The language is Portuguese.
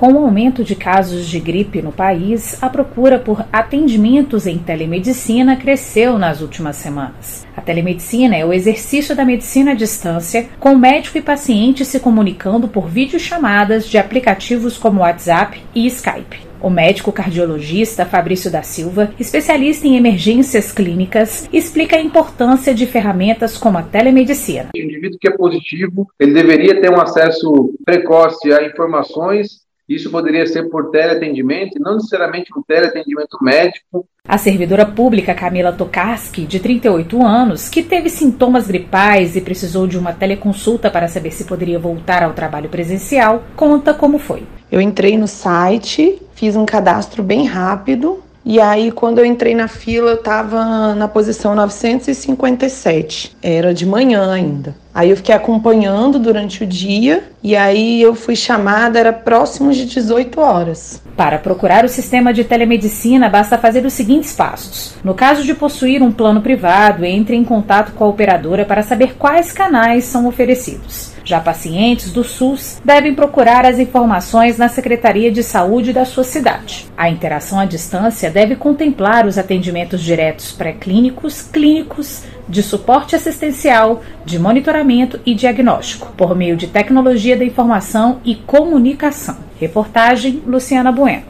Com o aumento de casos de gripe no país, a procura por atendimentos em telemedicina cresceu nas últimas semanas. A telemedicina é o exercício da medicina à distância, com médico e paciente se comunicando por videochamadas de aplicativos como WhatsApp e Skype. O médico cardiologista Fabrício da Silva, especialista em emergências clínicas, explica a importância de ferramentas como a telemedicina. O indivíduo que é positivo, ele deveria ter um acesso precoce a informações isso poderia ser por teleatendimento, não necessariamente por teleatendimento médico. A servidora pública Camila Tokarski, de 38 anos, que teve sintomas gripais e precisou de uma teleconsulta para saber se poderia voltar ao trabalho presencial, conta como foi. Eu entrei no site, fiz um cadastro bem rápido, e aí, quando eu entrei na fila, eu estava na posição 957. Era de manhã ainda. Aí eu fiquei acompanhando durante o dia e aí eu fui chamada, era próximo de 18 horas. Para procurar o sistema de telemedicina, basta fazer os seguintes passos. No caso de possuir um plano privado, entre em contato com a operadora para saber quais canais são oferecidos. Já pacientes do SUS devem procurar as informações na Secretaria de Saúde da sua cidade. A interação à distância deve contemplar os atendimentos diretos pré-clínicos, clínicos, de suporte assistencial, de e diagnóstico, por meio de tecnologia da informação e comunicação. Reportagem Luciana Bueno.